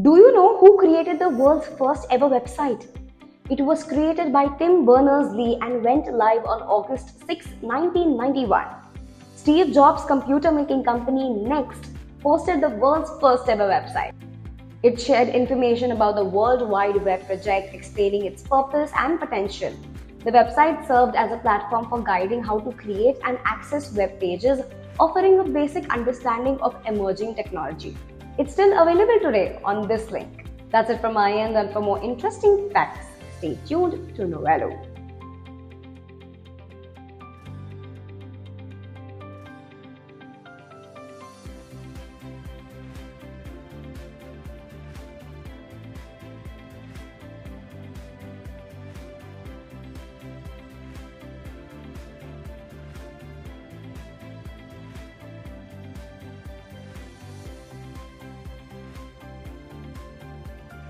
Do you know who created the world's first ever website? It was created by Tim Berners-Lee and went live on August 6, 1991. Steve Jobs' computer making company Next hosted the world's first ever website. It shared information about the World Wide Web project, explaining its purpose and potential. The website served as a platform for guiding how to create and access web pages, offering a basic understanding of emerging technology. It's still available today on this link. That's it from my end, and for more interesting facts, stay tuned to Novelo.